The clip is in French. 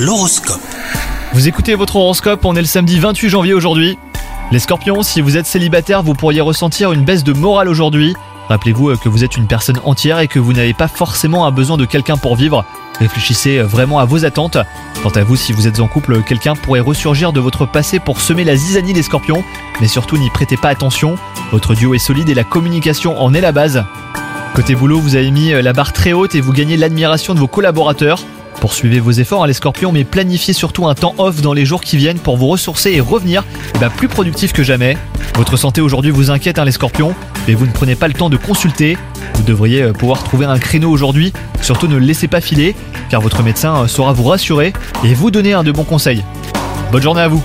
L'horoscope. Vous écoutez votre horoscope, on est le samedi 28 janvier aujourd'hui. Les scorpions, si vous êtes célibataire, vous pourriez ressentir une baisse de morale aujourd'hui. Rappelez-vous euh, que vous êtes une personne entière et que vous n'avez pas forcément un besoin de quelqu'un pour vivre. Réfléchissez euh, vraiment à vos attentes. Quant à vous, si vous êtes en couple, quelqu'un pourrait ressurgir de votre passé pour semer la zizanie des scorpions. Mais surtout, n'y prêtez pas attention. Votre duo est solide et la communication en est la base. Côté boulot, vous avez mis euh, la barre très haute et vous gagnez l'admiration de vos collaborateurs. Poursuivez vos efforts, hein, les scorpions, mais planifiez surtout un temps off dans les jours qui viennent pour vous ressourcer et revenir ben, plus productif que jamais. Votre santé aujourd'hui vous inquiète, hein, les scorpions, mais vous ne prenez pas le temps de consulter. Vous devriez euh, pouvoir trouver un créneau aujourd'hui. Surtout ne le laissez pas filer, car votre médecin euh, saura vous rassurer et vous donner un de bons conseils. Bonne journée à vous